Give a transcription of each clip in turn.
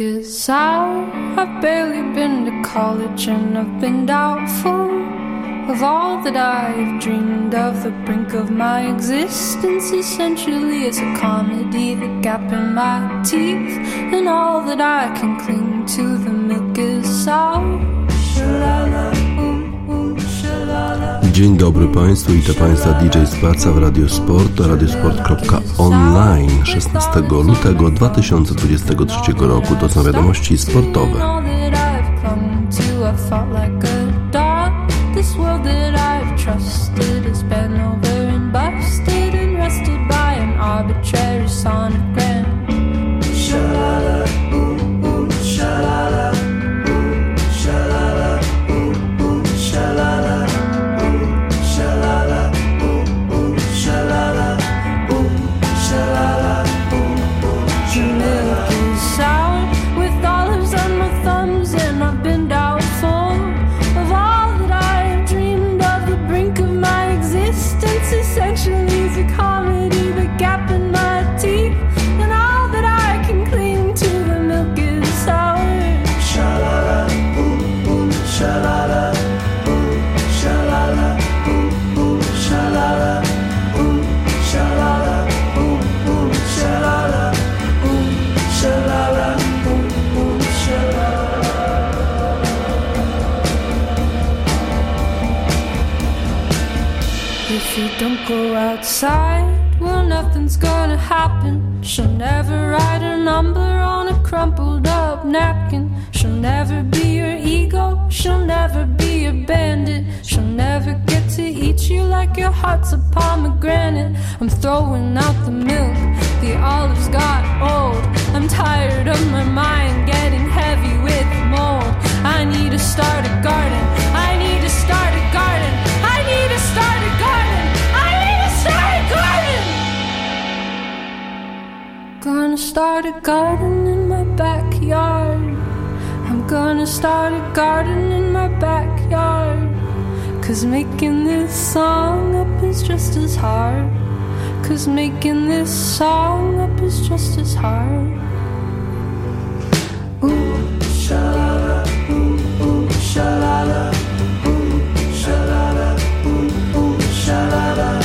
is sour. I've barely been to college and I've been doubtful of all that I've dreamed of. The brink of my existence essentially is a comedy. The gap in my teeth and all that I can cling to. The milk is sour. Dzień dobry Państwu, witam Państwa DJ Spaca w Radiosport, radiosport.online 16 lutego 2023 roku. To są wiadomości sportowe. All that number on a crumpled up napkin. She'll never be your ego, she'll never be a bandit. She'll never get to eat you like your heart's a pomegranate. I'm throwing out the milk, the olives got old. I'm tired of my mind getting heavy with mold. I need to start a garden, start a garden in my backyard. I'm gonna start a garden in my backyard. Cause making this song up is just as hard. Cause making this song up is just as hard. Ooh, shalala, ooh, ooh, shalala, ooh, shalala, ooh, ooh, shalala,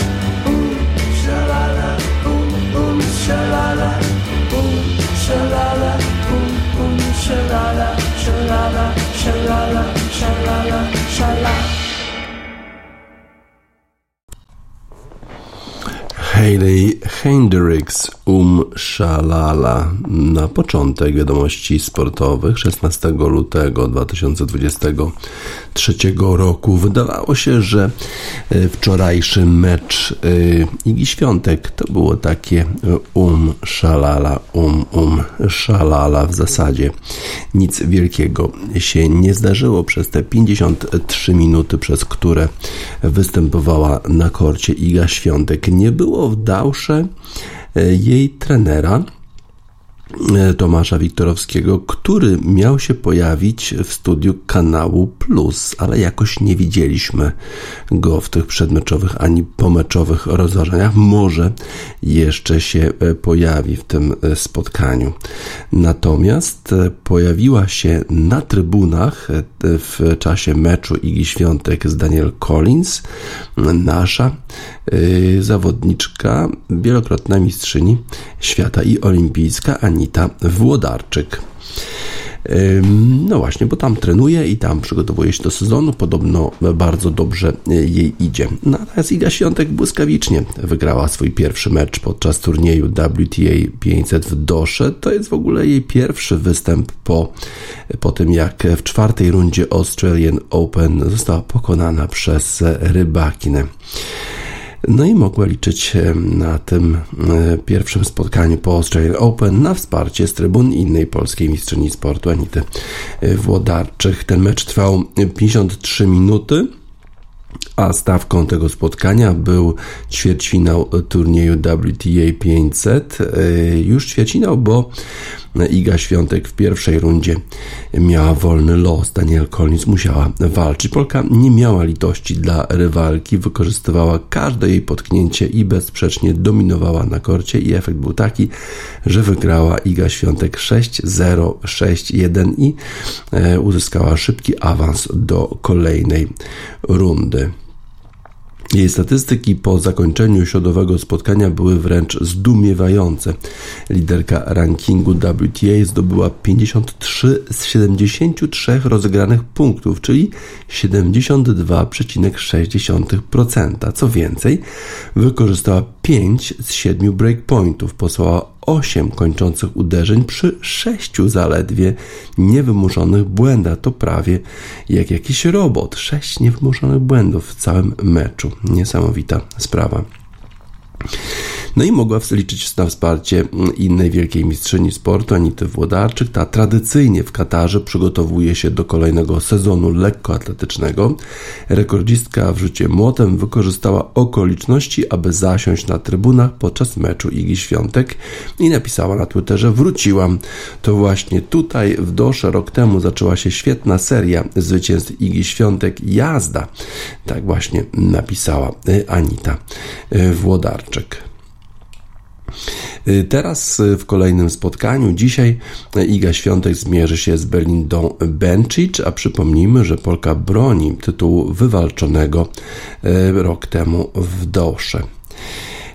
ooh, shalala, ooh, ooh, shalala, shalala, shalala, shalala, shalala. Hayley Hendrix Um Shalala. Na początek wiadomości sportowych. 16 lutego 2023 roku wydawało się, że e, wczorajszy mecz e, Igi Świątek to było takie um Shalala um um Shalala. W zasadzie nic wielkiego się nie zdarzyło. Przez te 53 minuty przez które występowała na korcie Iga Świątek nie było w Dausze jej trenera Tomasza Wiktorowskiego, który miał się pojawić w studiu kanału Plus, ale jakoś nie widzieliśmy go w tych przedmeczowych ani pomeczowych rozważaniach. Może jeszcze się pojawi w tym spotkaniu. Natomiast pojawiła się na trybunach w czasie meczu Igi Świątek z Daniel Collins, nasza zawodniczka, wielokrotna mistrzyni świata i olimpijska Anita Włodarczyk. No właśnie, bo tam trenuje i tam przygotowuje się do sezonu. Podobno bardzo dobrze jej idzie. Natomiast Iga Świątek błyskawicznie wygrała swój pierwszy mecz podczas turnieju WTA 500 w Dosze. To jest w ogóle jej pierwszy występ po, po tym, jak w czwartej rundzie Australian Open została pokonana przez Rybakinę. No i mogła liczyć na tym pierwszym spotkaniu po Australian Open na wsparcie z trybun innej polskiej mistrzyni sportu Anity Włodarczyk. Ten mecz trwał 53 minuty. A stawką tego spotkania był ćwierćfinał turnieju WTA 500. Już ćwierćfinał, bo Iga Świątek w pierwszej rundzie miała wolny los. Daniel Collins musiała walczyć. Polka nie miała litości dla rywalki, wykorzystywała każde jej potknięcie i bezsprzecznie dominowała na korcie i efekt był taki, że wygrała Iga Świątek 6-0, 6-1 i e, uzyskała szybki awans do kolejnej rundy. Jej statystyki po zakończeniu środowego spotkania były wręcz zdumiewające. Liderka rankingu WTA zdobyła 53 z 73 rozegranych punktów, czyli 72,6%. Co więcej, wykorzystała 5 z 7 breakpointów, posłała 8 kończących uderzeń przy 6 zaledwie niewymuszonych błędach. To prawie jak jakiś robot. 6 niewymuszonych błędów w całym meczu. Niesamowita sprawa. No i mogła liczyć na wsparcie innej wielkiej mistrzyni sportu, Anity Włodarczyk. Ta tradycyjnie w Katarze przygotowuje się do kolejnego sezonu lekkoatletycznego. Rekordzistka w rzucie młotem wykorzystała okoliczności, aby zasiąść na trybunach podczas meczu Igi Świątek i napisała na Twitterze wróciłam. To właśnie tutaj w Dosze rok temu zaczęła się świetna seria zwycięstw Igi Świątek jazda. Tak właśnie napisała Anita Włodarczyk. Y, teraz y, w kolejnym spotkaniu, dzisiaj y, Iga Świątek zmierzy się z Belindą Bencic, a przypomnijmy, że Polka broni tytułu wywalczonego rok temu w Dosze.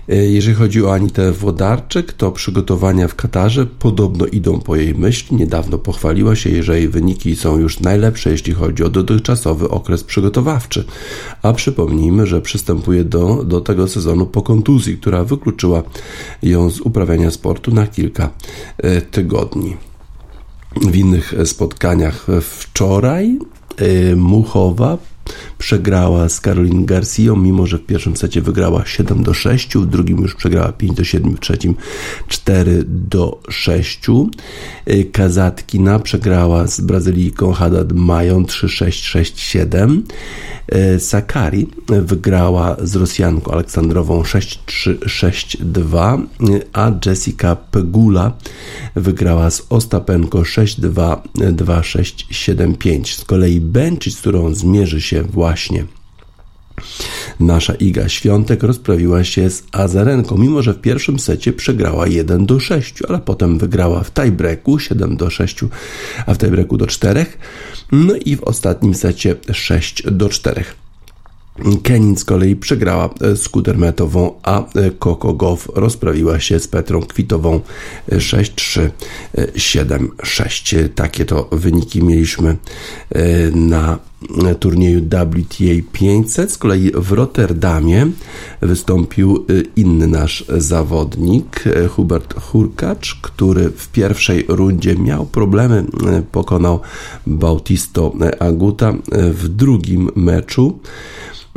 E, jeżeli chodzi o Anitę Włodarczyk, to przygotowania w Katarze podobno idą po jej myśli. Niedawno pochwaliła się, że jej wyniki są już najlepsze, jeśli chodzi o dotychczasowy okres przygotowawczy. A przypomnijmy, że przystępuje do, do tego sezonu po kontuzji, która wykluczyła ją z uprawiania sportu na kilka e, tygodni. W innych spotkaniach wczoraj e, Muchowa przegrała z Caroline Garcia, mimo że w pierwszym secie wygrała 7 do 6, w drugim już przegrała 5 do 7, w trzecim 4 do 6. Y, Kazatkina przegrała z Brazylijką Haddad Mają 3-6-6-7. Y, Sakari wygrała z Rosjanką Aleksandrową 6-3-6-2, y, a Jessica Pegula wygrała z Ostapenko 6-2-2-6-7-5. Z kolei Benčić, z którą zmierzy się właśnie Nasza Iga Świątek rozprawiła się z Azarenką, mimo że w pierwszym secie przegrała 1 do 6, ale potem wygrała w tiebreaku 7 do 6, a w tiebreaku do 4. No i w ostatnim secie 6 do 4. Kenin z kolei przegrała skuter metową, a Coco Goff rozprawiła się z Petrą Kwitową 6-3, 7-6. Takie to wyniki mieliśmy e, na turnieju WTA 500. Z kolei w Rotterdamie wystąpił e, inny nasz zawodnik, e, Hubert Hurkacz, który w pierwszej rundzie miał problemy, pokonał Bautisto Aguta w drugim meczu.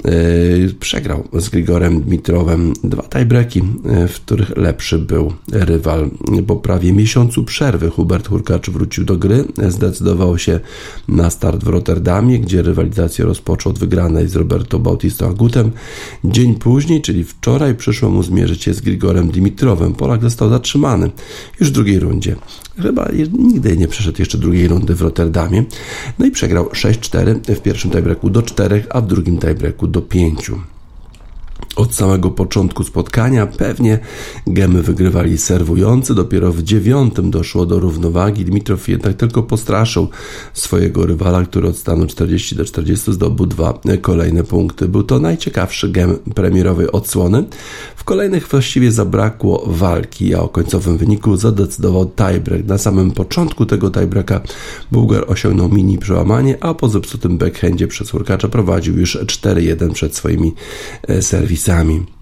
Yy, przegrał z Grigorem Dmitrowem dwa tiebreaki, yy, w których lepszy był rywal. Po prawie miesiącu przerwy Hubert Hurkacz wrócił do gry, zdecydował się na start w Rotterdamie, gdzie rywalizację rozpoczął od wygranej z Roberto Bautista Agutem. Dzień później, czyli wczoraj, przyszło mu zmierzyć się z Grigorem Dimitrowem. Polak został zatrzymany już w drugiej rundzie. Chyba nigdy nie przeszedł jeszcze drugiej rundy w Rotterdamie. No i przegrał 6-4 w pierwszym tiebreaku do 4, a w drugim tiebreaku do 5 od samego początku spotkania. Pewnie gemy wygrywali serwujący. Dopiero w dziewiątym doszło do równowagi. Dmitrow jednak tylko postraszył swojego rywala, który od stanu 40 do 40 zdobył dwa kolejne punkty. Był to najciekawszy gem premierowej odsłony. W kolejnych właściwie zabrakło walki, a o końcowym wyniku zadecydował tiebreak. Na samym początku tego tiebreaka Bułgar osiągnął mini przełamanie, a po zepsutym backhandzie przez Hurkacza prowadził już 4-1 przed swoimi e, serwisami serwisami.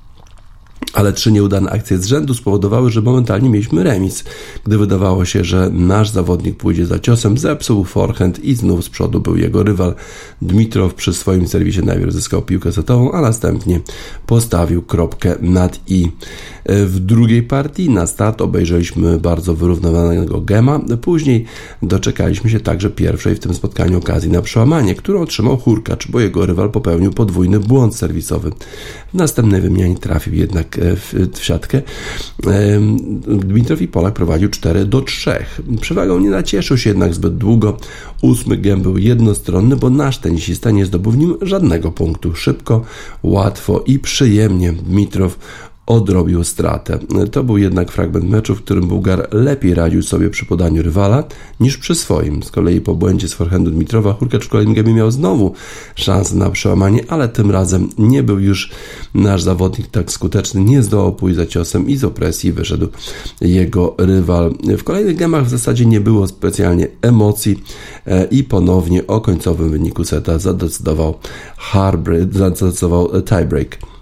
Ale trzy nieudane akcje z rzędu spowodowały, że momentalnie mieliśmy remis. Gdy wydawało się, że nasz zawodnik pójdzie za ciosem, zepsuł forehand i znów z przodu był jego rywal. Dmitrow przy swoim serwisie najpierw zyskał piłkę setową, a następnie postawił kropkę nad i. W drugiej partii na start obejrzeliśmy bardzo wyrównowanego gema. Później doczekaliśmy się także pierwszej w tym spotkaniu okazji na przełamanie, którą otrzymał Hurkacz, bo jego rywal popełnił podwójny błąd serwisowy. W następnej wymianie trafił jednak w, w siatkę. Dmitrow i Polak prowadził 4 do 3. Przewagą nie nacieszył się jednak zbyt długo. Ósmy gem był jednostronny, bo nasz tenisista nie zdobył w nim żadnego punktu. Szybko, łatwo i przyjemnie Dmitrow odrobił stratę. To był jednak fragment meczu, w którym Bułgar lepiej radził sobie przy podaniu rywala niż przy swoim. Z kolei po błędzie z forehandu Dmitrowa Hurkacz w kolejnym gemie miał znowu szansę na przełamanie, ale tym razem nie był już nasz zawodnik tak skuteczny, nie zdołał pójść za ciosem i z opresji wyszedł jego rywal. W kolejnych gemach w zasadzie nie było specjalnie emocji e, i ponownie o końcowym wyniku seta zadecydował Harbrid, zadecydował tiebreak.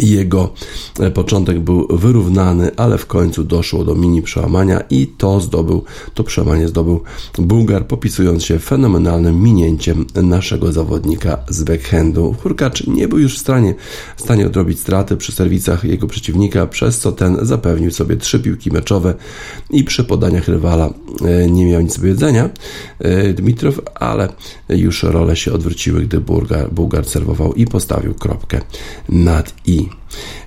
Jego e, początek był wyrównany, ale w końcu doszło do mini przełamania i to zdobył, to przełamanie zdobył Bułgar, popisując się fenomenalnym minięciem naszego zawodnika z backhandu. Hurkacz nie był już w stanie, w stanie odrobić straty przy serwisach jego przeciwnika, przez co ten zapewnił sobie trzy piłki meczowe i przy podaniach rywala e, nie miał nic do jedzenia e, Dmitrow, ale już role się odwróciły, gdy Bułgar, Bułgar serwował i postawił kropkę nad i.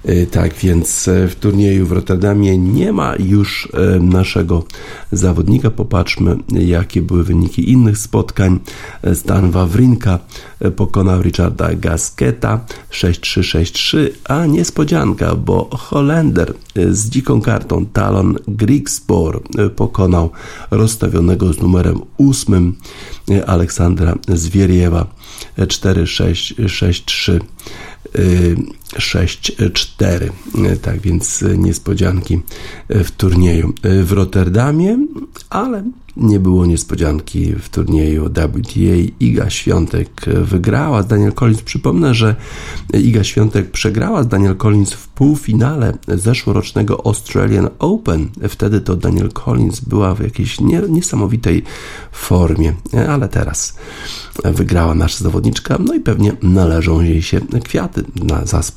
Y, tak więc e, w turnieju w Rotterdamie nie ma już e, naszego zawodnika. Popatrzmy, jakie były wyniki innych spotkań. Stan Wawrinka e, pokonał Richarda Gasketa 6-3-6-3, a niespodzianka, bo Holender z dziką kartą Talon Grigspor pokonał rozstawionego z numerem 8 Aleksandra Zwieriewa 4-6-6-3. 6-4. Tak więc niespodzianki w turnieju w Rotterdamie, ale nie było niespodzianki w turnieju WTA. Iga Świątek wygrała z Daniel Collins. Przypomnę, że Iga Świątek przegrała z Daniel Collins w półfinale zeszłorocznego Australian Open. Wtedy to Daniel Collins była w jakiejś niesamowitej formie, ale teraz wygrała nasza zawodniczka, no i pewnie należą jej się kwiaty na, za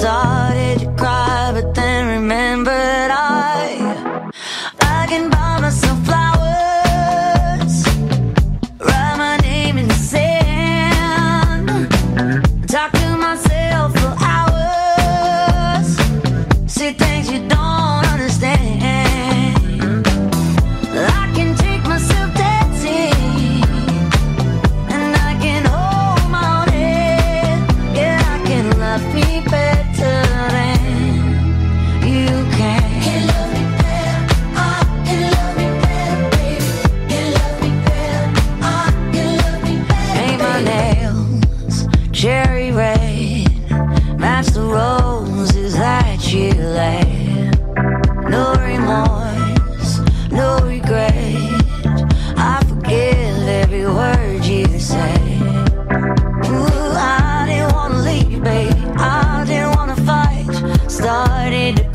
stars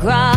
cry,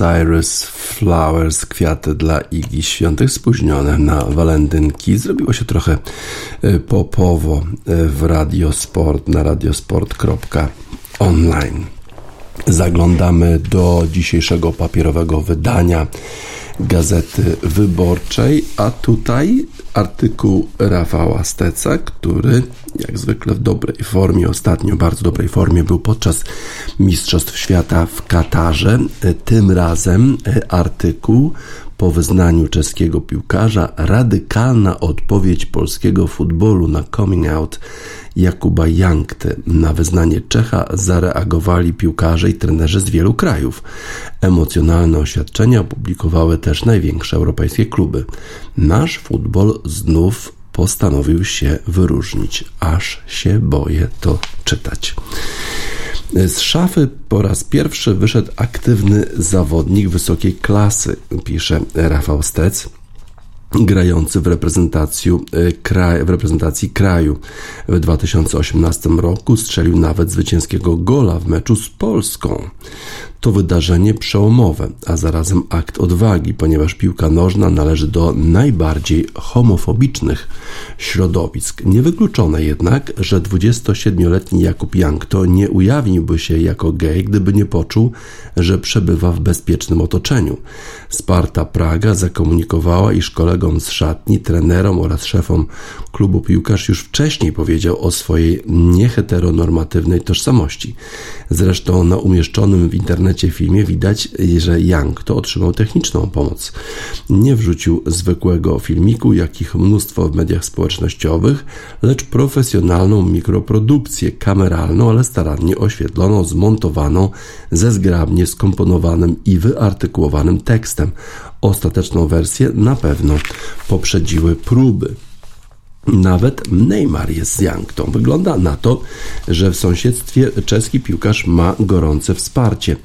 Cyrus Flowers, kwiaty dla Igi Świątek, spóźnione na walentynki. Zrobiło się trochę e, popowo e, w Radiosport na radiosport.online. Zaglądamy do dzisiejszego papierowego wydania Gazety Wyborczej, a tutaj artykuł Rafała Steca, który jak zwykle w dobrej formie, ostatnio bardzo dobrej formie był podczas Mistrzostw Świata w Katarze. Tym razem artykuł po wyznaniu czeskiego piłkarza radykalna odpowiedź polskiego futbolu na coming out Jakuba Jankty. Na wyznanie Czecha zareagowali piłkarze i trenerzy z wielu krajów. Emocjonalne oświadczenia opublikowały też największe europejskie kluby. Nasz futbol znów postanowił się wyróżnić. Aż się boję to czytać. Z szafy po raz pierwszy wyszedł aktywny zawodnik wysokiej klasy, pisze Rafał Stec grający w, reprezentacji, e, w reprezentacji kraju. W 2018 roku strzelił nawet zwycięskiego gola w meczu z Polską. To wydarzenie przełomowe, a zarazem akt odwagi, ponieważ piłka nożna należy do najbardziej homofobicznych środowisk. Niewykluczone jednak, że 27-letni Jakub Jankto nie ujawniłby się jako gej, gdyby nie poczuł, że przebywa w bezpiecznym otoczeniu. Sparta Praga zakomunikowała, iż kolegom z szatni, trenerom oraz szefom klubu piłkarz już wcześniej powiedział o swojej nieheteronormatywnej tożsamości. Zresztą na umieszczonym w internecie filmie widać, że Young to otrzymał techniczną pomoc. Nie wrzucił zwykłego filmiku, jakich mnóstwo w mediach społecznościowych, lecz profesjonalną mikroprodukcję kameralną, ale starannie oświetloną, zmontowaną ze zgrabnie skomponowanym i wyartykułowanym tekstem. Ostateczną wersję na pewno poprzedziły próby. Nawet Neymar jest z. Wygląda na to, że w sąsiedztwie czeski piłkarz ma gorące wsparcie.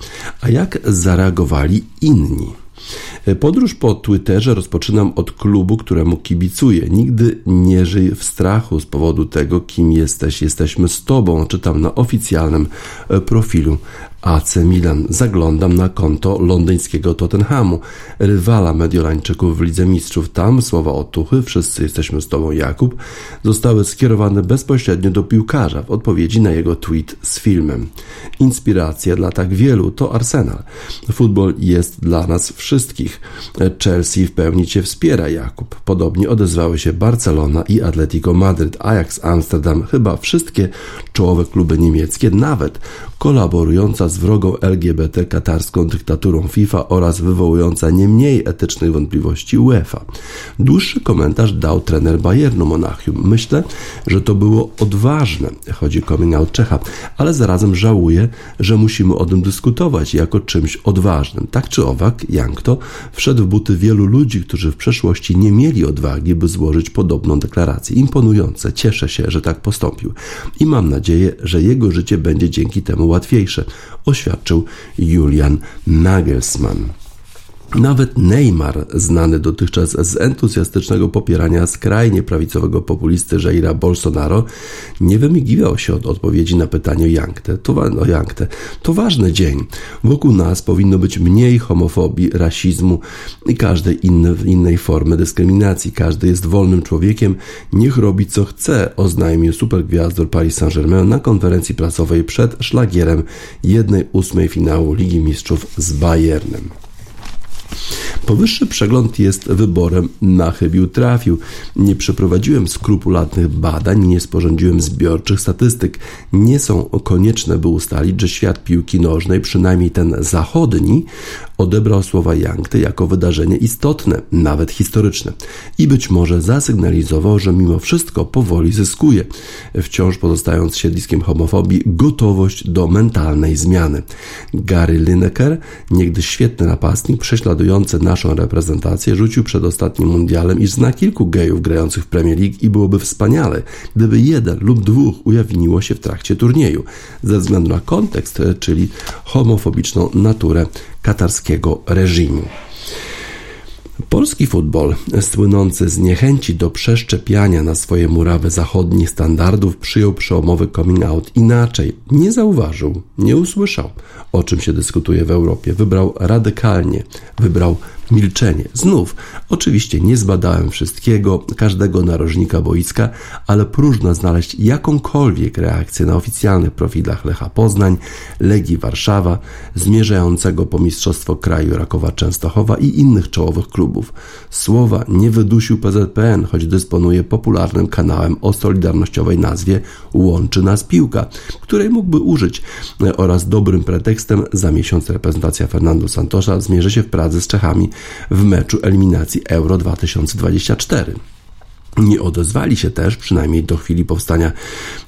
A jak zareagowali inni? Podróż po Twitterze rozpoczynam od klubu, któremu kibicuję. Nigdy nie żyj w strachu z powodu tego, kim jesteś. Jesteśmy z Tobą. Czytam na oficjalnym profilu AC Milan. Zaglądam na konto londyńskiego Tottenhamu, rywala Mediolańczyków w Lidze Mistrzów. Tam słowa otuchy, wszyscy jesteśmy z Tobą Jakub, zostały skierowane bezpośrednio do piłkarza w odpowiedzi na jego tweet z filmem. Inspiracja dla tak wielu to Arsenal. Futbol jest dla nas wszystkich. Chelsea w pełni Cię wspiera, Jakub. Podobnie odezwały się Barcelona i Atletico Madryt, Ajax Amsterdam, chyba wszystkie czołowe kluby niemieckie, nawet kolaborująca z wrogą LGBT katarską dyktaturą FIFA oraz wywołująca nie mniej etycznych wątpliwości UEFA. Dłuższy komentarz dał trener Bayernu Monachium. Myślę, że to było odważne, chodzi coming out Czecha, ale zarazem żałuję, że musimy o tym dyskutować jako czymś odważnym. Tak czy owak, Jankto wszedł w buty wielu ludzi, którzy w przeszłości nie mieli odwagi, by złożyć podobną deklarację. Imponujące, cieszę się, że tak postąpił i mam nadzieję, że jego życie będzie dzięki temu łatwiejsze, oświadczył Julian Nagelsmann. Nawet Neymar, znany dotychczas z entuzjastycznego popierania skrajnie prawicowego populisty Jaira Bolsonaro, nie wymigiwał się od odpowiedzi na pytanie Jankte. To, o Jankte. To ważny dzień. Wokół nas powinno być mniej homofobii, rasizmu i każdej innej formy dyskryminacji. Każdy jest wolnym człowiekiem. Niech robi co chce, oznajmił supergwiazdor Paris Saint-Germain na konferencji prasowej przed szlagierem 1-8 finału Ligi Mistrzów z Bayernem. Powyższy przegląd jest wyborem na chybił trafił. Nie przeprowadziłem skrupulatnych badań, nie sporządziłem zbiorczych statystyk. Nie są konieczne, by ustalić, że świat piłki nożnej, przynajmniej ten zachodni, odebrał słowa Jankty jako wydarzenie istotne, nawet historyczne i być może zasygnalizował, że mimo wszystko powoli zyskuje, wciąż pozostając siedliskiem homofobii, gotowość do mentalnej zmiany. Gary Lineker, niegdyś świetny napastnik, prześladujący naszą reprezentację, rzucił przed ostatnim mundialem, iż zna kilku gejów grających w Premier League i byłoby wspaniale, gdyby jeden lub dwóch ujawniło się w trakcie turnieju, ze względu na kontekst, czyli homofobiczną naturę katarskiego reżimu. Polski futbol, słynący z niechęci do przeszczepiania na swoje murawy zachodnich standardów, przyjął przełomowy coming out inaczej. Nie zauważył, nie usłyszał, o czym się dyskutuje w Europie. Wybrał radykalnie, wybrał milczenie. Znów, oczywiście nie zbadałem wszystkiego, każdego narożnika boiska, ale próżno znaleźć jakąkolwiek reakcję na oficjalnych profilach Lecha Poznań, Legii Warszawa, zmierzającego po Mistrzostwo Kraju Rakowa Częstochowa i innych czołowych klubów. Słowa nie wydusił PZPN, choć dysponuje popularnym kanałem o solidarnościowej nazwie Łączy Nas Piłka, której mógłby użyć oraz dobrym pretekstem za miesiąc reprezentacja Fernando Santosza zmierzy się w Pradze z Czechami w meczu eliminacji Euro 2024. Nie odezwali się też, przynajmniej do chwili powstania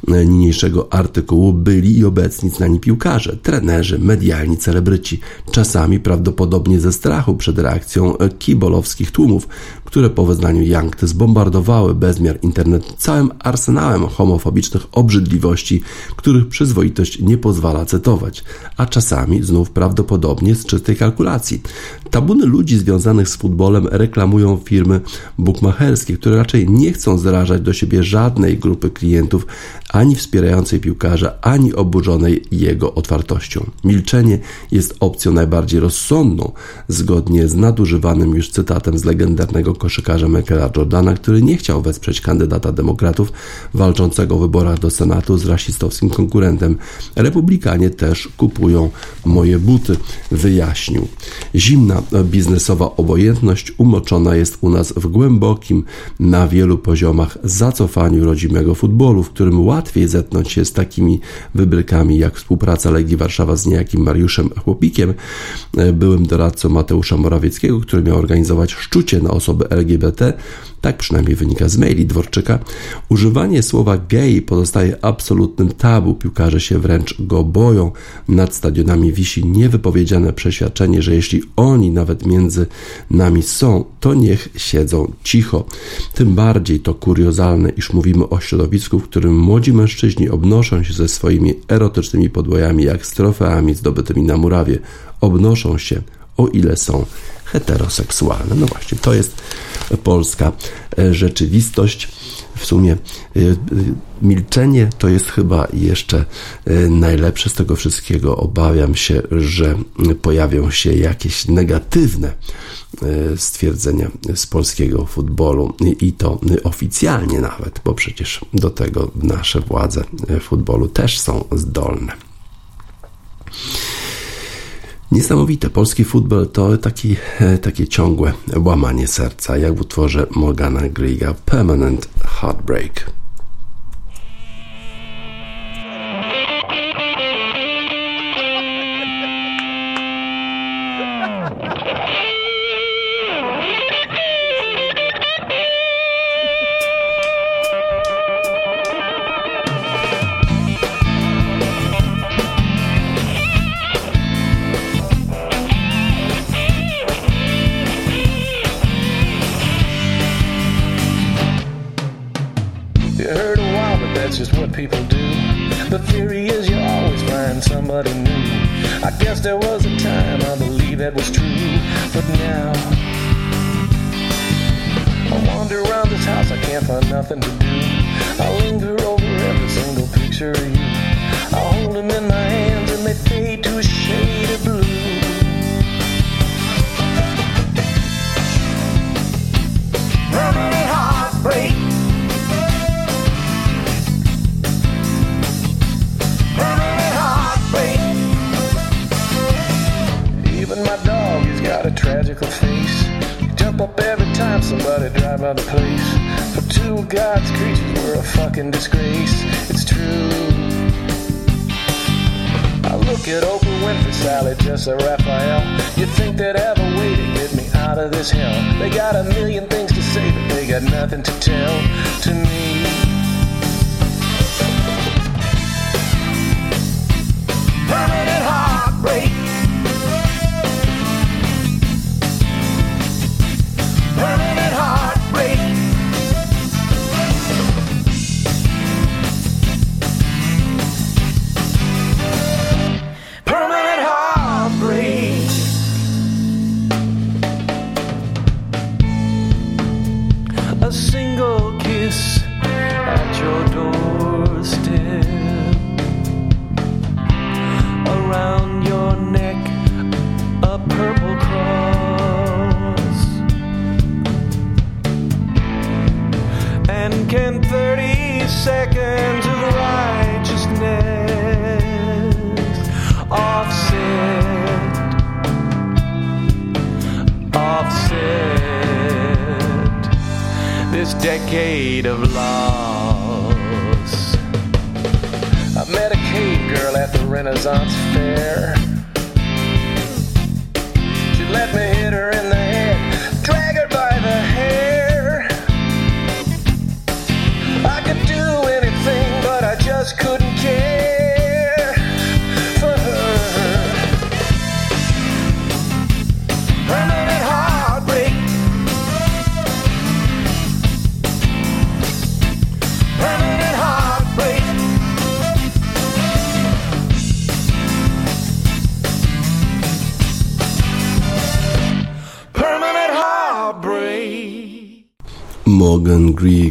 e, niniejszego artykułu, byli i obecni znani piłkarze, trenerzy, medialni celebryci, czasami prawdopodobnie ze strachu przed reakcją e, kibolowskich tłumów, które po wyznaniu Jankty zbombardowały bezmiar internet całym arsenałem homofobicznych obrzydliwości, których przyzwoitość nie pozwala cytować, a czasami znów prawdopodobnie z czystej kalkulacji. Tabuny ludzi związanych z futbolem reklamują firmy bukmacherskie, które raczej nie chcą zrażać do siebie żadnej grupy klientów, ani wspierającej piłkarza, ani oburzonej jego otwartością. Milczenie jest opcją najbardziej rozsądną, zgodnie z nadużywanym już cytatem z legendarnego koszykarza Michaela Jordana, który nie chciał wesprzeć kandydata demokratów walczącego w wyborach do Senatu z rasistowskim konkurentem. Republikanie też kupują moje buty, wyjaśnił. Zimna biznesowa obojętność umoczona jest u nas w głębokim, na wielu poziomach zacofaniu rodzimego futbolu, w którym łatwiej zetknąć się z takimi wybrykami jak współpraca Legii Warszawa z niejakim Mariuszem Chłopikiem, byłym doradcą Mateusza Morawieckiego, który miał organizować szczucie na osoby LGBT, tak przynajmniej wynika z maili Dworczyka, używanie słowa gay pozostaje absolutnym tabu. Piłkarze się wręcz go boją. Nad stadionami wisi niewypowiedziane przeświadczenie, że jeśli oni nawet między nami są, to niech siedzą cicho. Tym bardziej to kuriozalne, iż mówimy o środowisku, w którym młodzi mężczyźni obnoszą się ze swoimi erotycznymi podłojami jak z trofeami zdobytymi na murawie. Obnoszą się, o ile są heteroseksualne. No właśnie, to jest polska e, rzeczywistość. W sumie e, e, milczenie to jest chyba jeszcze najlepsze z tego wszystkiego. Obawiam się, że pojawią się jakieś negatywne stwierdzenia z polskiego futbolu i to oficjalnie nawet, bo przecież do tego nasze władze futbolu też są zdolne. Niesamowite. Polski futbol to taki, takie ciągłe łamanie serca, jak w utworze Morgana Griga Permanent Heartbreak.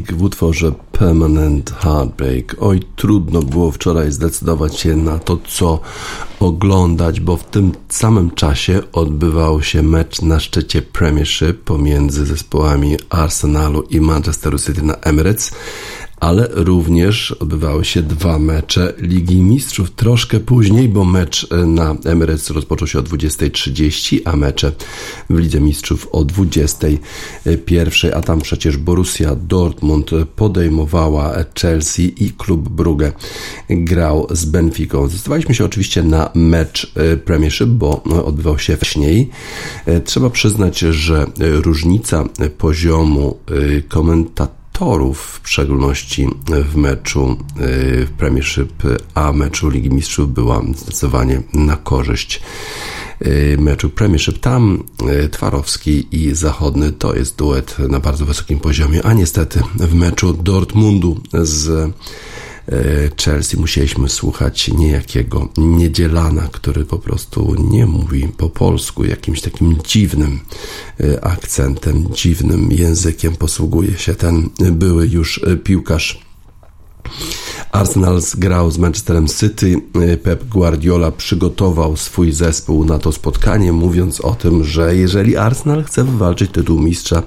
Greek w utworze Permanent Heartbreak. Oj, trudno było wczoraj zdecydować się na to, co oglądać, bo w tym samym czasie odbywał się mecz na szczycie Premiership pomiędzy zespołami Arsenalu i Manchesteru City na Emirates ale również odbywały się dwa mecze Ligi Mistrzów troszkę później, bo mecz na Emirates rozpoczął się o 20.30, a mecze w Lidze Mistrzów o 21.00, a tam przecież Borussia Dortmund podejmowała Chelsea i klub Brugge grał z Benficą. Zdecydowaliśmy się oczywiście na mecz Premiership, bo odbywał się wcześniej. Trzeba przyznać, że różnica poziomu komentatorów torów, w szczególności w meczu w Premiership, a meczu Ligi Mistrzów była zdecydowanie na korzyść meczu Premiership. Tam Twarowski i Zachodny to jest duet na bardzo wysokim poziomie, a niestety w meczu Dortmundu z Chelsea musieliśmy słuchać niejakiego Niedzielana, który po prostu nie mówi po polsku, jakimś takim dziwnym akcentem, dziwnym językiem posługuje się ten były już piłkarz. Arsenal grał z Manchesterem City. Pep Guardiola przygotował swój zespół na to spotkanie, mówiąc o tym, że jeżeli Arsenal chce wywalczyć tytuł mistrza,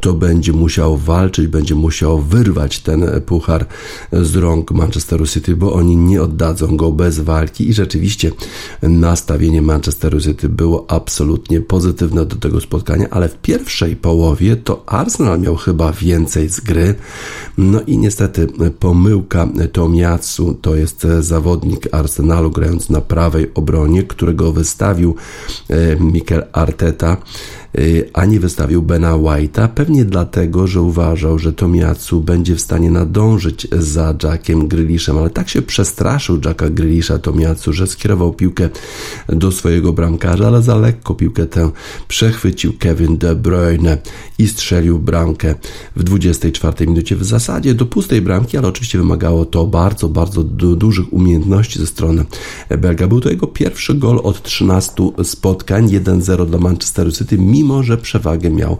to będzie musiał walczyć, będzie musiał wyrwać ten puchar z rąk Manchesteru City, bo oni nie oddadzą go bez walki i rzeczywiście nastawienie Manchesteru City było absolutnie pozytywne do tego spotkania, ale w pierwszej połowie to Arsenal miał chyba więcej z gry. No i niestety pomyłka Tomiasu to jest zawodnik Arsenalu grając na prawej obronie, którego wystawił Mikel Arteta a nie wystawił Bena White'a, pewnie dlatego, że uważał, że Tomiacu będzie w stanie nadążyć za Jackiem Grealishem, ale tak się przestraszył Jacka Grealisha Tomiacu, że skierował piłkę do swojego bramkarza, ale za lekko piłkę tę przechwycił Kevin De Bruyne i strzelił bramkę w 24 minucie. W zasadzie do pustej bramki, ale oczywiście wymagało to bardzo, bardzo du dużych umiejętności ze strony Belga. Był to jego pierwszy gol od 13 spotkań, 1-0 dla Manchesteru City, mimo że przewagę miał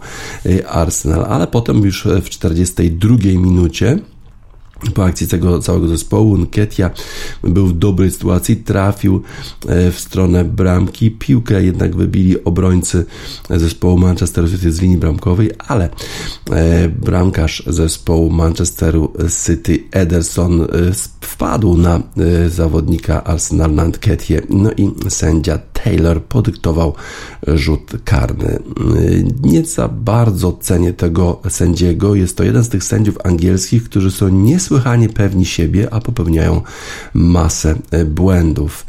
Arsenal, ale potem już w 42 minucie po akcji tego całego zespołu Nketia był w dobrej sytuacji, trafił w stronę bramki, piłkę jednak wybili obrońcy zespołu Manchesteru City z linii bramkowej, ale bramkarz zespołu Manchesteru City Ederson wpadł na zawodnika Arsenal na no i sędzia Taylor podyktował rzut karny. Nie za bardzo cenię tego sędziego, jest to jeden z tych sędziów angielskich, którzy są niesłychanie pewni siebie, a popełniają masę błędów.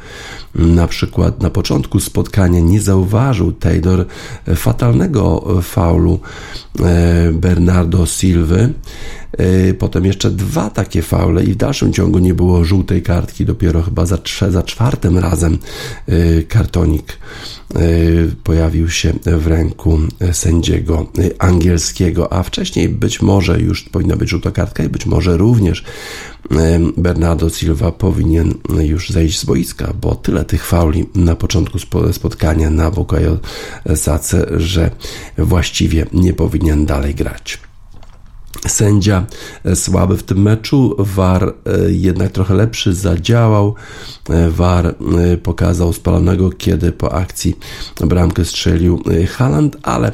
Na przykład na początku spotkania nie zauważył Taylor fatalnego faulu Bernardo Silwy. Potem jeszcze dwa takie faule i w dalszym ciągu nie było żółtej kartki. Dopiero chyba za, za czwartym razem kartonik pojawił się w ręku sędziego angielskiego, a wcześniej być może już powinna być żółta kartka i być może również Bernardo Silva powinien już zejść z boiska, bo tyle tych fauli na początku spotkania na Bukayo Sace, że właściwie nie powinien dalej grać. Sędzia słaby w tym meczu, VAR jednak trochę lepszy zadziałał. VAR pokazał spalonego, kiedy po akcji bramkę strzelił Haaland, ale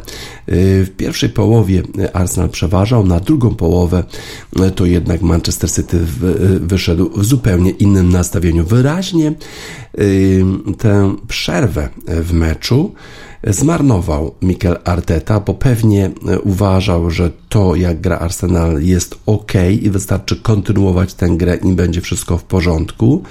w pierwszej połowie Arsenal przeważał, na drugą połowę to jednak Manchester City wyszedł w zupełnie innym nastawieniu. Wyraźnie tę przerwę w meczu zmarnował Mikel Arteta, bo pewnie uważał, że to jak gra Arsenal jest ok i wystarczy kontynuować tę grę i będzie wszystko w porządku,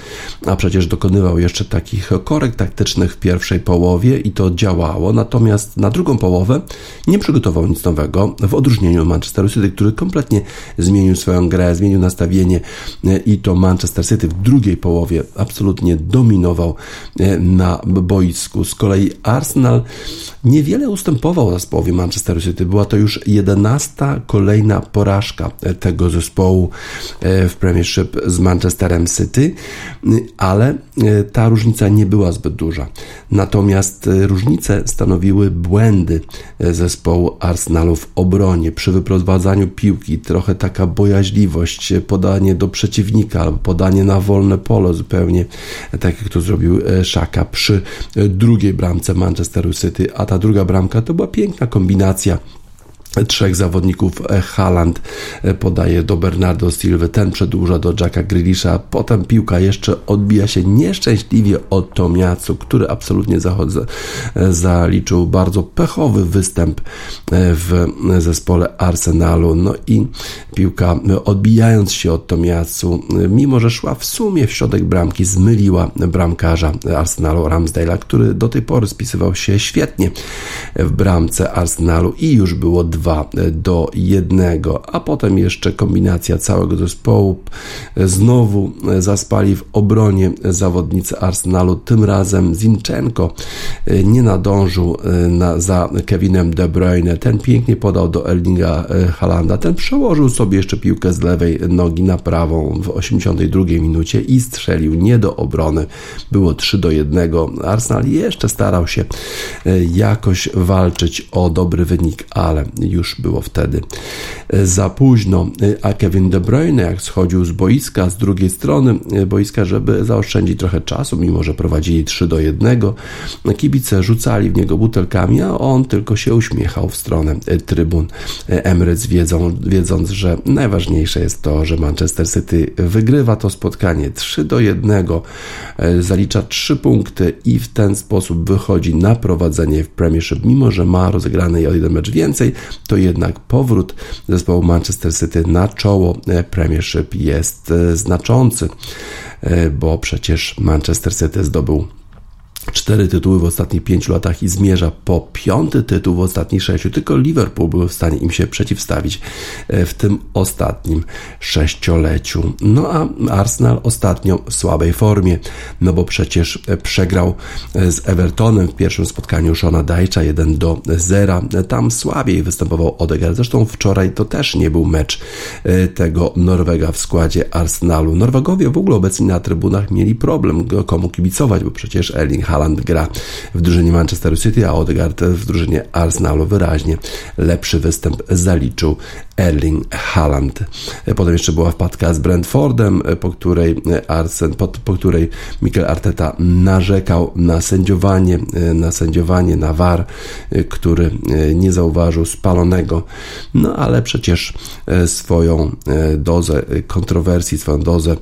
a przecież dokonywał jeszcze takich korekt taktycznych w pierwszej połowie i to działało, natomiast na drugą połowę nie przygotował nic nowego w odróżnieniu od Manchesteru City, który kompletnie zmienił swoją grę, zmienił nastawienie i to Manchester City w drugiej połowie absolutnie dominował na boisku. Z kolei Arsenal niewiele ustępował zespołowi Manchester City. Była to już kolejna porażka tego zespołu e, w Premiership z Manchesterem City, ale e, ta różnica nie była zbyt duża. Natomiast e, różnice stanowiły błędy zespołu Arsenalu w obronie, przy wyprowadzaniu piłki, trochę taka bojaźliwość, podanie do przeciwnika albo podanie na wolne pole zupełnie, tak jak to zrobił Szaka przy drugiej bramce Manchesteru City, a ta druga bramka to była piękna kombinacja trzech zawodników Haaland e, podaje do Bernardo Silva, ten przedłuża do Jacka Grealisha, potem piłka jeszcze odbija się nieszczęśliwie od Tomiacu, który absolutnie zachodze, e, zaliczył bardzo pechowy występ e, w zespole Arsenalu, no i piłka odbijając się od Tomiacu, mimo że szła w sumie w środek bramki, zmyliła bramkarza Arsenalu Ramsdale'a, który do tej pory spisywał się świetnie w bramce Arsenalu i już było 2 do 1, a potem jeszcze kombinacja całego zespołu. Znowu zaspali w obronie zawodnicy Arsenalu, tym razem Zinchenko nie nadążył na, za Kevinem De Bruyne. Ten pięknie podał do Erlinga Halanda. Ten przełożył sobie jeszcze piłkę z lewej nogi na prawą w 82 minucie i strzelił nie do obrony. Było 3 do 1. Arsenal jeszcze starał się jakoś walczyć o dobry wynik, ale już było wtedy e, za późno. E, a Kevin De Bruyne, jak schodził z boiska, z drugiej strony e, boiska, żeby zaoszczędzić trochę czasu, mimo że prowadzili 3 do 1, kibice rzucali w niego butelkami, a on tylko się uśmiechał w stronę trybun Emirates, wiedzą, wiedząc, że najważniejsze jest to, że Manchester City wygrywa to spotkanie 3 do 1, zalicza 3 punkty i w ten sposób wychodzi na prowadzenie w Premiership, mimo że ma rozegrany o jeden mecz więcej, to jednak powrót zespołu Manchester City na czoło. E, Premiership jest e, znaczący, e, bo przecież Manchester City zdobył cztery tytuły w ostatnich pięciu latach i zmierza po piąty tytuł w ostatnich sześciu. Tylko Liverpool był w stanie im się przeciwstawić e, w tym ostatnim sześcioleciu. No a Arsenal ostatnio w słabej formie, no bo przecież przegrał e, z Evertonem w pierwszym spotkaniu Shona Dajcza 1 do 0. Tam słabiej występował Odegaard. Zresztą wczoraj to też nie był mecz e, tego Norwega w składzie Arsenalu. Norwegowie w ogóle obecni na trybunach mieli problem komu kibicować, bo przecież Erling Haaland gra w drużynie Manchester City, a Odegaard w drużynie Arsenalu. Wyraźnie lepszy występ zaliczył Erling Haaland. Potem jeszcze była wpadka z Brentfordem, po której Arsen, po, po której Mikel Arteta narzekał na sędziowanie, na sędziowanie, na VAR, który nie zauważył spalonego. No ale przecież swoją dozę kontrowersji, swoją dozę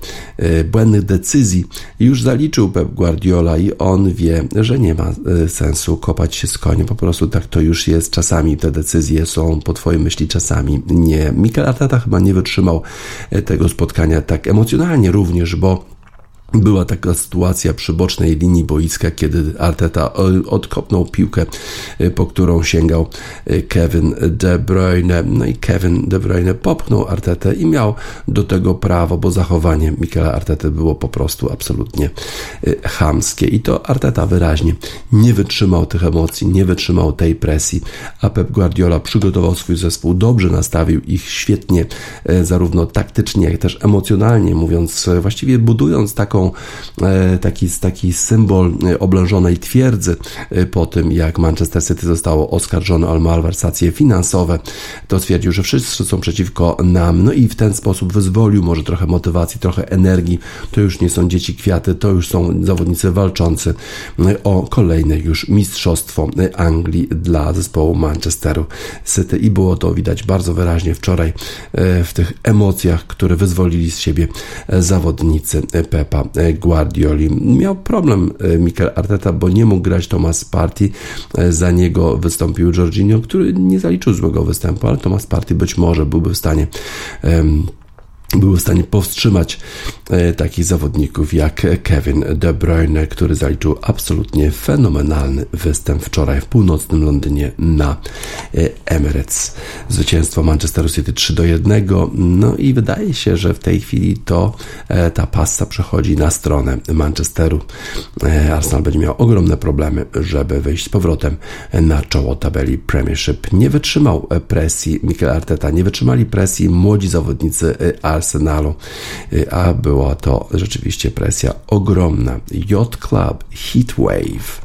błędnych decyzji już zaliczył Pep Guardiola i on wie, że nie ma e, sensu kopać się z koniem. Po prostu tak to już jest. Czasami te decyzje są po Twojej myśli, czasami nie. Mikel Arteta chyba nie wytrzymał e, tego spotkania tak emocjonalnie również, bo była taka sytuacja przy bocznej linii boiska, kiedy Arteta odkopnął piłkę, y, po którą sięgał y, Kevin De Bruyne. No i Kevin De Bruyne popchnął Artetę i miał do tego prawo, bo zachowanie Mikela Artety było po prostu absolutnie y, chamskie. I to Arteta wyraźnie nie wytrzymał tych emocji, nie wytrzymał tej presji, a Pep Guardiola przygotował swój zespół, dobrze nastawił ich świetnie, zarówno taktycznie, jak też emocjonalnie, mówiąc, właściwie budując taką E, taki, taki symbol e, oblężonej twierdzy e, po tym, jak Manchester City zostało oskarżone o malwersacje finansowe. To stwierdził, że wszyscy są przeciwko nam, no i w ten sposób wyzwolił może trochę motywacji, trochę energii. To już nie są dzieci kwiaty, to już są zawodnicy walczący o kolejne już mistrzostwo Anglii dla zespołu Manchesteru City i było to widać bardzo wyraźnie wczoraj w tych emocjach, które wyzwolili z siebie zawodnicy Pepa Guardioli. Miał problem e, Mikel Arteta, bo nie mógł grać Thomas Party. E, Za niego wystąpił Jorginho, który nie zaliczył złego występu, ale Thomas Party być może byłby w stanie em, był w stanie powstrzymać e, takich zawodników jak Kevin De Bruyne, który zaliczył absolutnie fenomenalny występ wczoraj w północnym Londynie na e, Emirates. Zwycięstwo Manchesteru City 3 do 1. No i wydaje się, że w tej chwili to e, ta passa przechodzi na stronę Manchesteru. Arsenal będzie miał ogromne problemy, żeby wyjść z powrotem na czoło tabeli Premiership. Nie wytrzymał presji Mikel Arteta, nie wytrzymali presji młodzi zawodnicy e, Arsenalu, e, a była to rzeczywiście presja ogromna. Yacht Club Heatwave.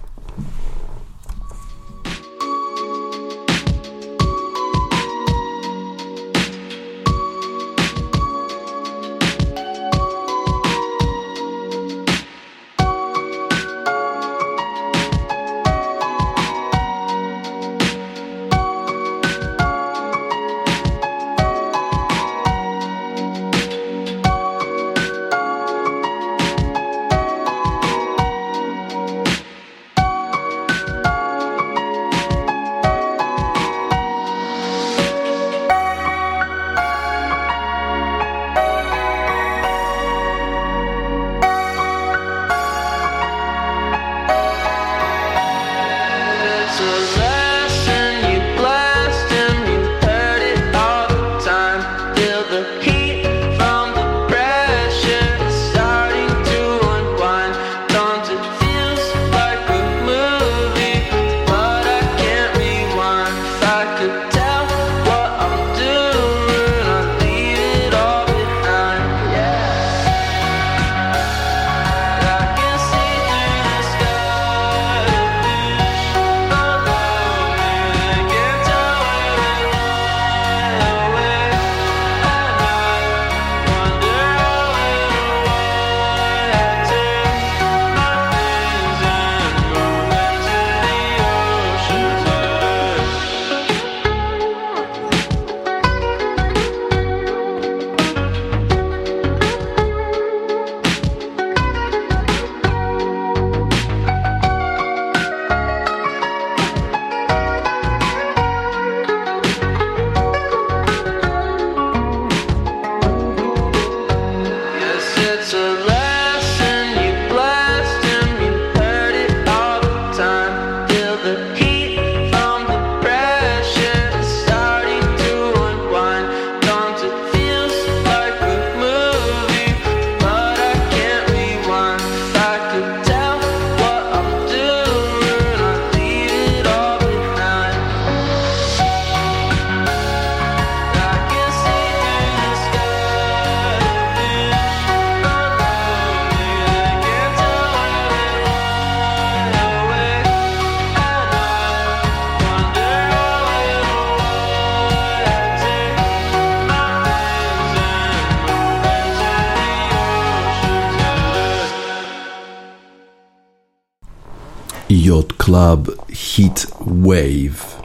Club Heat Wave.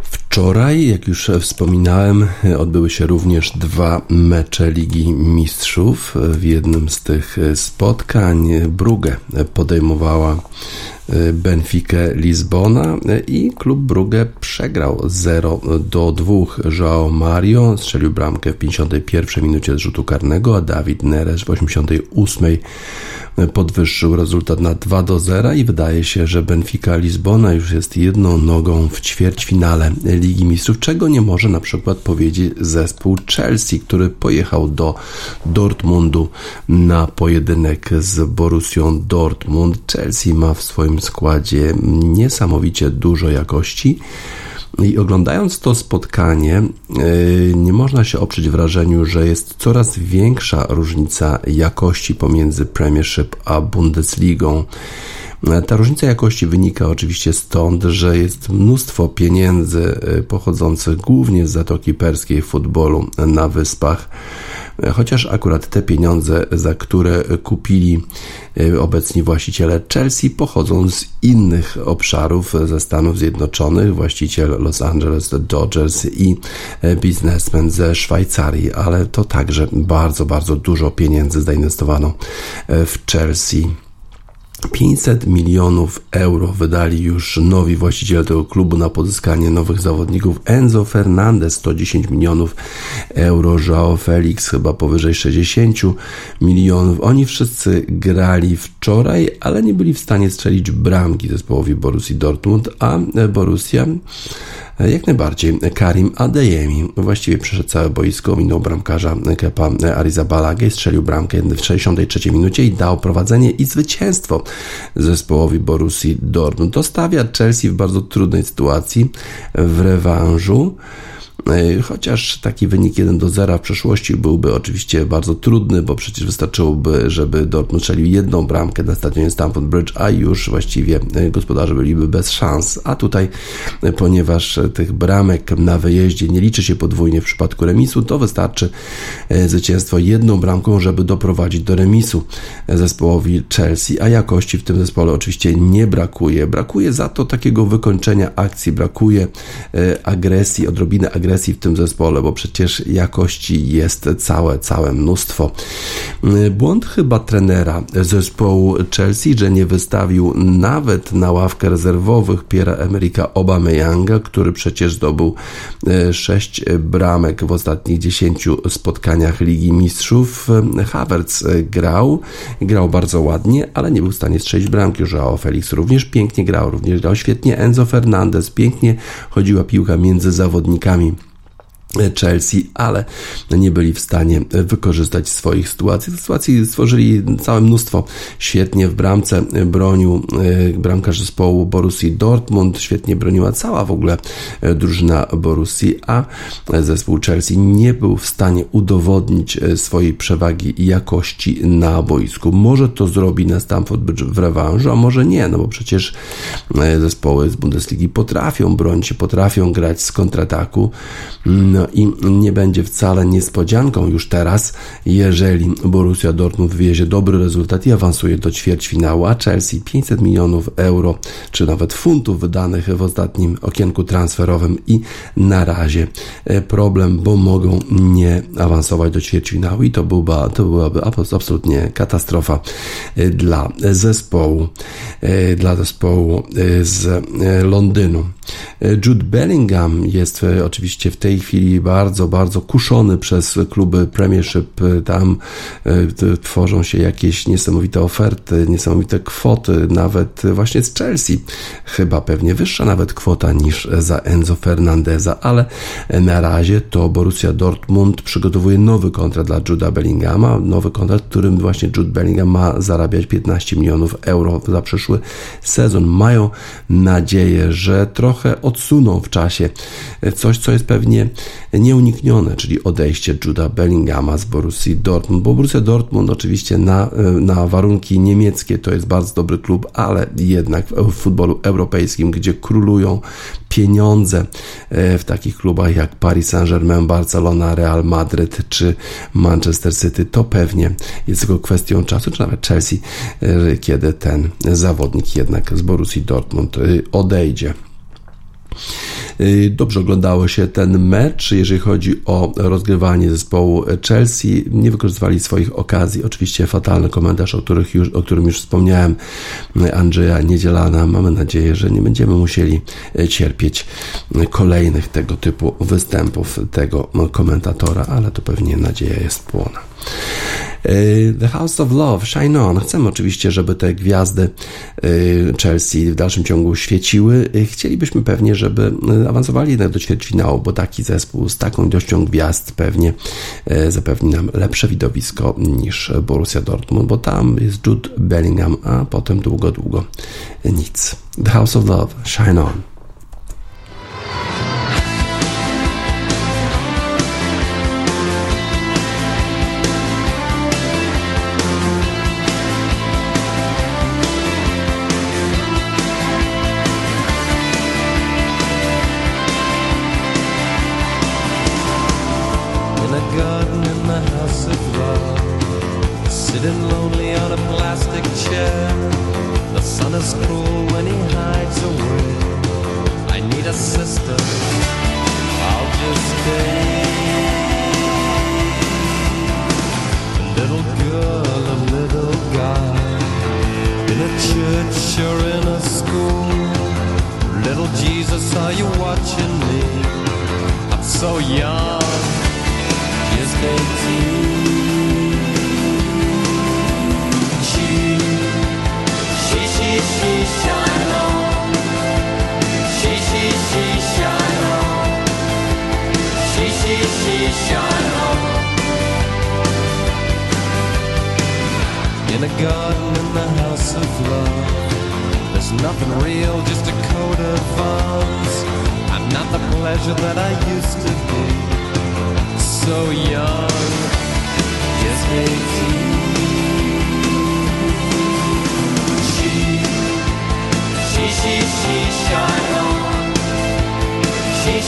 Wczoraj, jak już wspominałem, odbyły się również dwa mecze Ligi Mistrzów. W jednym z tych spotkań Brugge podejmowała Benfica Lizbona i klub Brugge przegrał 0 do 2. João Mario strzelił bramkę w 51 minucie z rzutu karnego, a Dawid Neres w 88 podwyższył rezultat na 2 do 0 i wydaje się, że Benfica Lizbona już jest jedną nogą w ćwierćfinale Ligi Mistrzów, czego nie może na przykład powiedzieć zespół Chelsea, który pojechał do Dortmundu na pojedynek z Borussią Dortmund. Chelsea ma w swoim składzie niesamowicie dużo jakości. I oglądając to spotkanie, yy, nie można się oprzeć wrażeniu, że jest coraz większa różnica jakości pomiędzy Premiership a Bundesligą. Ta różnica jakości wynika oczywiście stąd, że jest mnóstwo pieniędzy yy, pochodzących głównie z Zatoki Perskiej w futbolu na wyspach. E, Chociaż akurat te pieniądze, za które kupili e, obecni właściciele Chelsea, pochodzą z innych obszarów ze Stanów Zjednoczonych. Właściciel Los Angeles Dodgers i e, biznesmen ze Szwajcarii, ale to także bardzo, bardzo dużo pieniędzy zainwestowano e, w Chelsea. 500 milionów euro wydali już nowi właściciele tego klubu na pozyskanie nowych zawodników. Enzo Fernandez 110 milionów euro, Joao Felix chyba powyżej 60 milionów. Oni wszyscy grali wczoraj, ale nie byli w stanie strzelić bramki zespołowi Borussii Dortmund, a Borussia jak najbardziej Karim Adeyemi właściwie przeszedł całe boisko, minął bramkarza Kepa Arizabalagę, strzelił bramkę w 63 minucie i dał prowadzenie i zwycięstwo zespołowi Borussii Dortmund. To stawia Chelsea w bardzo trudnej sytuacji w rewanżu. E, Chociaż taki wynik 1 do 0 w przeszłości byłby oczywiście bardzo trudny, bo przecież wystarczyłoby, żeby Dortmund strzelił jedną bramkę na stadionie Stamford Bridge, a już właściwie e, gospodarze byliby bez szans. A tutaj, e, ponieważ tych bramek na wyjeździe nie liczy się podwójnie w przypadku remisu, to wystarczy zwycięstwo jedną bramką, żeby doprowadzić do remisu zespołowi Chelsea, a jakości w tym zespole oczywiście nie brakuje. Brakuje za to takiego wykończenia akcji, brakuje agresji, odrobiny agresji w tym zespole, bo przecież jakości jest całe, całe mnóstwo. Błąd chyba trenera zespołu Chelsea, że nie wystawił nawet na ławkę rezerwowych Piera Emerika Obameyanga, który przecież zdobył 6 bramek w ostatnich 10 spotkaniach Ligi Mistrzów. Havertz grał, grał bardzo ładnie, ale nie był w stanie strzelić bramki. Joao Felix również pięknie grał, również grał świetnie. Enzo Fernandez pięknie chodziła piłka między zawodnikami. Chelsea, ale nie byli w stanie wykorzystać swoich sytuacji. Sytuacji stworzyli całe mnóstwo. Świetnie w bramce bronił e, bramkarz zespołu Borussii Dortmund, świetnie broniła cała w ogóle e, drużyna Borussii, a zespół Chelsea nie był w stanie udowodnić e, swojej przewagi jakości na boisku. Może to zrobi na Stamford Bridge w rewanżu, a może nie, no bo przecież zespoły z Bundesligi potrafią bronić, potrafią grać z kontrataku. No i nie będzie wcale niespodzianką już teraz, jeżeli Borussia Dortmund wywiezie dobry rezultat i awansuje do ćwierćfinału, a Chelsea 500 milionów euro, czy nawet funtów wydanych w ostatnim okienku transferowym i na razie e, problem, bo mogą nie awansować do ćwierćfinału i to, byłby, to byłaby absolutnie katastrofa e, dla zespołu, e, dla zespołu z Londynu. Jude Bellingham jest oczywiście w tej chwili bardzo, bardzo kuszony przez kluby Premiership. Tam e, tworzą się jakieś niesamowite oferty, niesamowite kwoty, nawet właśnie z Chelsea. Chyba pewnie wyższa nawet kwota niż za Enzo Fernandeza, ale na razie to Borussia Dortmund przygotowuje nowy kontrakt dla Juda Bellinghama, nowy kontrakt, którym właśnie Jude Bellingham ma zarabiać 15 milionów euro za przyszły sezon. Mają nadzieję, że trochę odsuną w czasie coś, co jest pewnie nieuniknione, czyli odejście Juda Bellinghama z Borussii Dortmund, bo Borussia Dortmund oczywiście na, na warunki niemieckie to jest bardzo dobry klub, ale jednak w futbolu europejskim, gdzie królują pieniądze e, w takich klubach jak Paris Saint-Germain, Barcelona, Real Madryt czy Manchester City, to pewnie jest tylko kwestią czasu, czy nawet Chelsea, e, kiedy ten zawodnik jednak z Borussii Dortmund e, odejdzie. Y, dobrze oglądało się ten mecz, jeżeli chodzi o rozgrywanie zespołu Chelsea. Nie wykorzystywali swoich okazji. Oczywiście fatalny komentarz, o, których już, o którym już wspomniałem, Andrzeja Niedzielana. Mamy nadzieję, że nie będziemy musieli y, cierpieć kolejnych tego typu występów tego komentatora, ale to pewnie nadzieja jest płona. Y, The House of Love, Shine On. Chcemy oczywiście, żeby te gwiazdy y, Chelsea w dalszym ciągu świeciły. Y, chcielibyśmy pewnie, żeby awansowali do ćwierćfinału, bo taki zespół z taką ilością gwiazd pewnie zapewni nam lepsze widowisko niż Borussia Dortmund, bo tam jest Jude Bellingham, a potem długo, długo nic. The House of Love, Shine On.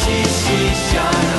Justiça.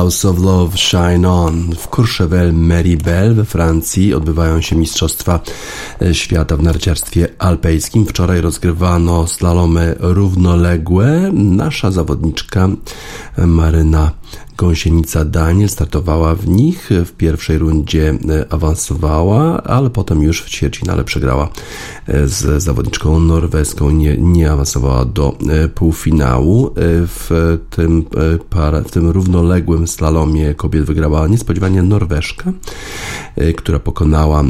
House of Love Shine On. W Courchevel Meribel we Francji odbywają się Mistrzostwa e, Świata w narciarstwie alpejskim. Wczoraj rozgrywano slalomy równoległe. Nasza zawodniczka e, Maryna Gąsienica Daniel startowała w nich. W pierwszej rundzie e, awansowała, ale potem już w ćwierćfinale przegrała e, z zawodniczką norweską. Nie, nie awansowała do e, półfinału. W tym, w tym równoległym slalomie kobiet wygrała niespodziewanie Norweszka, która pokonała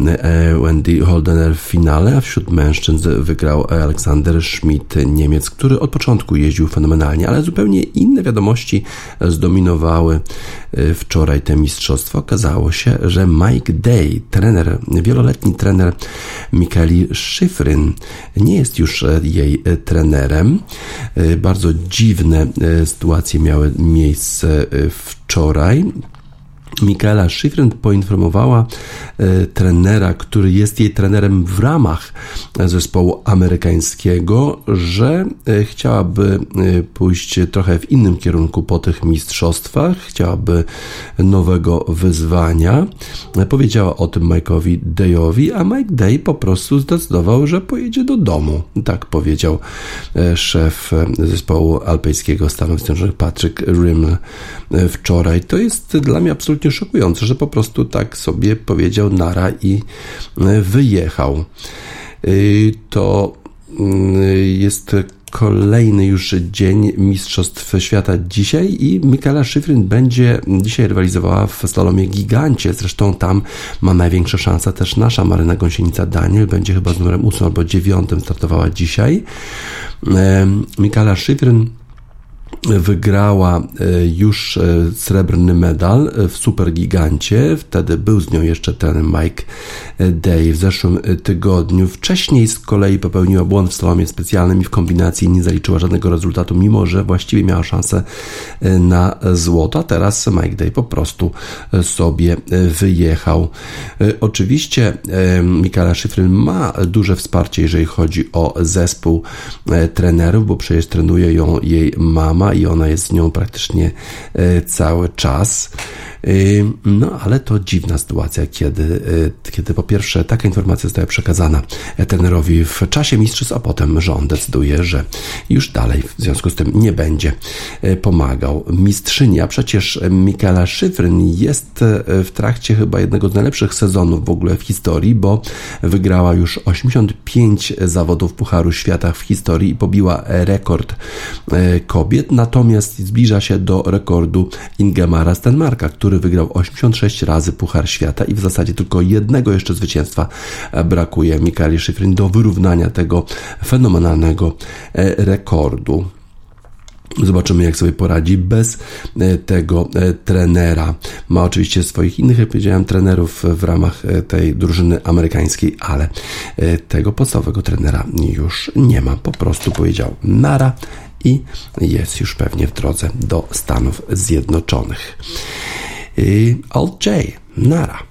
Wendy Holdener w finale, a wśród mężczyzn wygrał Aleksander Schmidt, Niemiec, który od początku jeździł fenomenalnie, ale zupełnie inne wiadomości zdominowały E, wczoraj te mistrzostwa. Okazało się, że Mike Day, trener, wieloletni trener Mikaeli Szyfryn, nie jest już e, jej e, trenerem. Bardzo dziwne sytuacje miały miejsce wczoraj. Michaela Schifrin poinformowała e, trenera, który jest jej trenerem w ramach zespołu amerykańskiego, że e, chciałaby e, pójść trochę w innym kierunku po tych mistrzostwach, chciałaby nowego wyzwania. Powiedziała o tym Mike'owi Dayowi, a Mike Day po prostu zdecydował, że pojedzie do domu. Tak powiedział szef zespołu alpejskiego Stanów Zjednoczonych Patrick e, wczoraj. To jest dla mnie absolutnie szokujące, że po prostu tak sobie powiedział nara i e, wyjechał. Y, To mm, jest kolejny już dzień Mistrzostw Świata dzisiaj i Michaela Schifrin będzie dzisiaj rywalizowała w slalomie gigancie. Zresztą tam ma największe szanse też nasza Maryna Gąsienica Daniel. Będzie chyba z numerem 8 albo 9 startowała dzisiaj. Em, Michaela Schifrin wygrała e, już e, srebrny medal w Supergigancie. Wtedy był z nią jeszcze ten Mike Day w zeszłym e, tygodniu. Wcześniej z kolei popełniła błąd w slalomie specjalnym i w kombinacji nie zaliczyła żadnego rezultatu, mimo że właściwie miała szansę e, na złoto. A teraz Mike Day po prostu e, sobie e, wyjechał. E, Oczywiście e, Michaela Schifrin ma duże wsparcie, jeżeli chodzi o zespół e, trenerów, bo przecież trenuje ją jej mama i ona jest z nią praktycznie e, cały czas. Y, No, ale to dziwna sytuacja, kiedy, y, kiedy po pierwsze taka informacja zostaje przekazana trenerowi w czasie mistrzostw, a potem, on decyduje, że już dalej w związku z tym nie będzie pomagał mistrzyni. A przecież Michaela Schifrin jest w trakcie chyba jednego z najlepszych sezonów w ogóle w historii, bo wygrała już 85 zawodów Pucharu Świata w historii i pobiła rekord kobiet, natomiast zbliża się do rekordu Ingemara Stenmarka, który wygrał 86 razy Puchar Świata i w zasadzie tylko jednego jeszcze zwycięstwa e, brakuje Michaeli Schifrin do wyrównania tego fenomenalnego e, rekordu. Zobaczymy, jak sobie poradzi bez e, tego trenera. Ma oczywiście swoich innych, jak powiedziałem, trenerów w ramach tej drużyny amerykańskiej, ale tego podstawowego trenera już nie ma. Po prostu powiedział nara i jest już pewnie w drodze do Stanów Zjednoczonych. Y, Alt J, nara.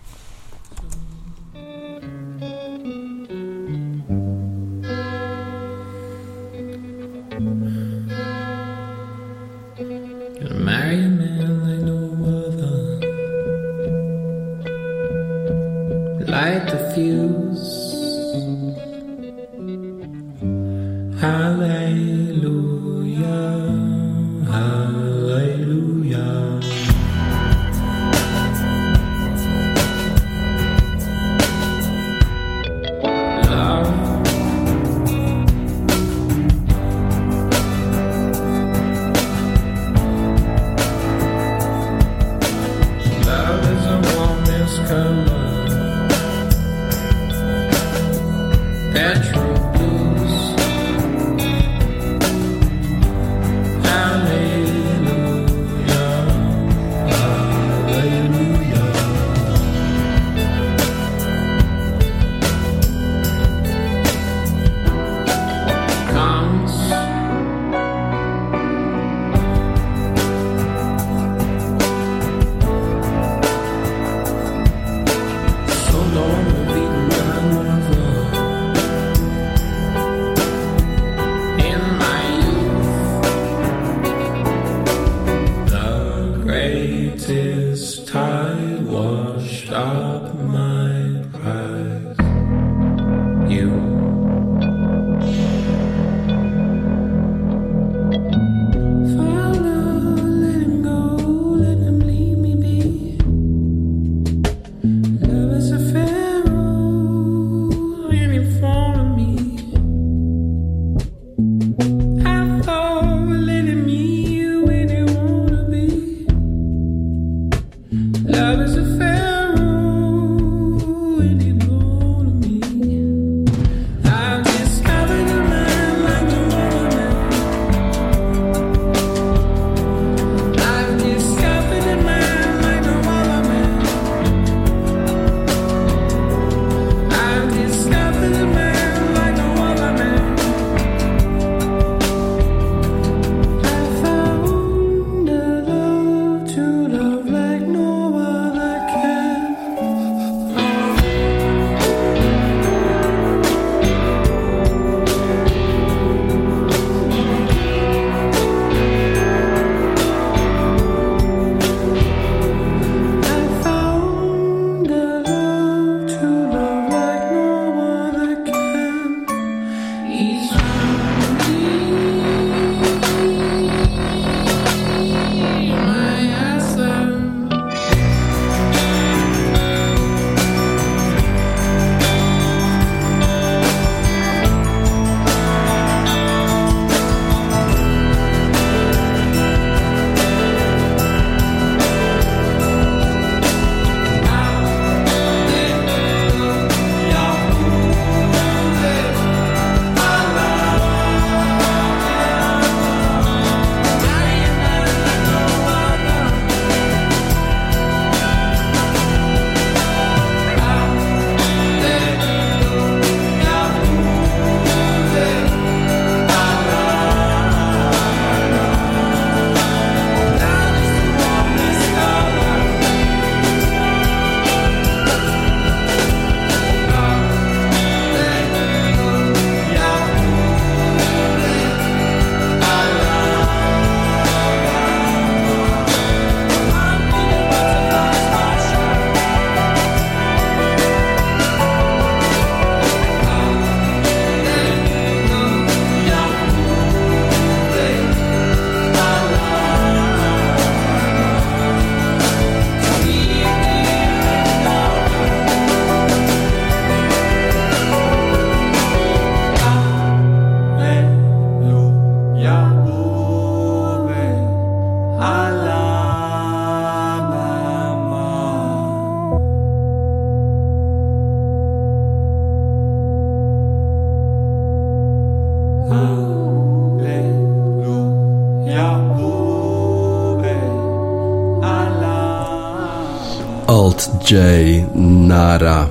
Alt J Nara.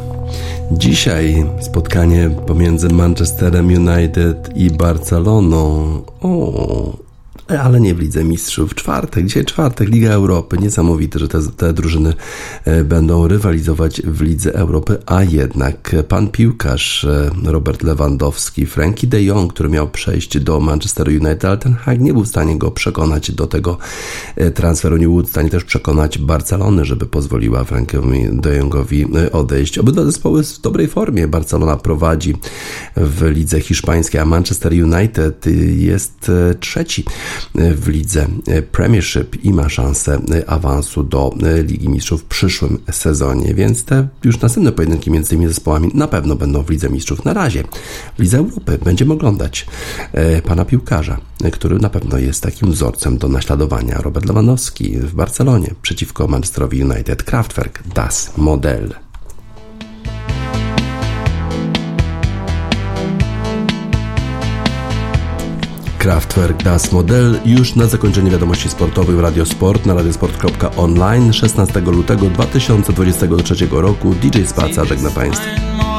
Dzisiaj spotkanie pomiędzy Manchesterem United i Barceloną. O, ale nie w Lidze Mistrzów. Czwartek, dzisiaj czwartek, Liga Europy. Niesamowite, że te, te drużyny e, będą rywalizować w Lidze Europy, a jednak pan piłkarz e, Robert Lewandowski, Frankie de Jong, który miał przejść do Manchester United, ale ten Hag nie był w stanie go przekonać do tego e, transferu, nie był w stanie też przekonać Barcelony, żeby pozwoliła Frankiowi de Jongowi odejść. Obydwa zespoły w dobrej formie. Barcelona prowadzi w lidze hiszpańskiej, a Manchester United jest trzeci w lidze Premiership i ma szansę awansu do Ligi Mistrzów w przyszłym sezonie, więc te już następne pojedynki między tymi zespołami na pewno będą w Lidze Mistrzów. Na razie w Lidze Europy będziemy oglądać e, pana piłkarza, który na pewno jest takim wzorcem do naśladowania. Robert Lewandowski w Barcelonie przeciwko Manchesterowi United. Kraftwerk Das Model. Kraftwerk Das Model już na zakończenie wiadomości sportowych w Radiosport na radiosport.online 16 lutego 2023 roku DJ Spaca żegna Państwa.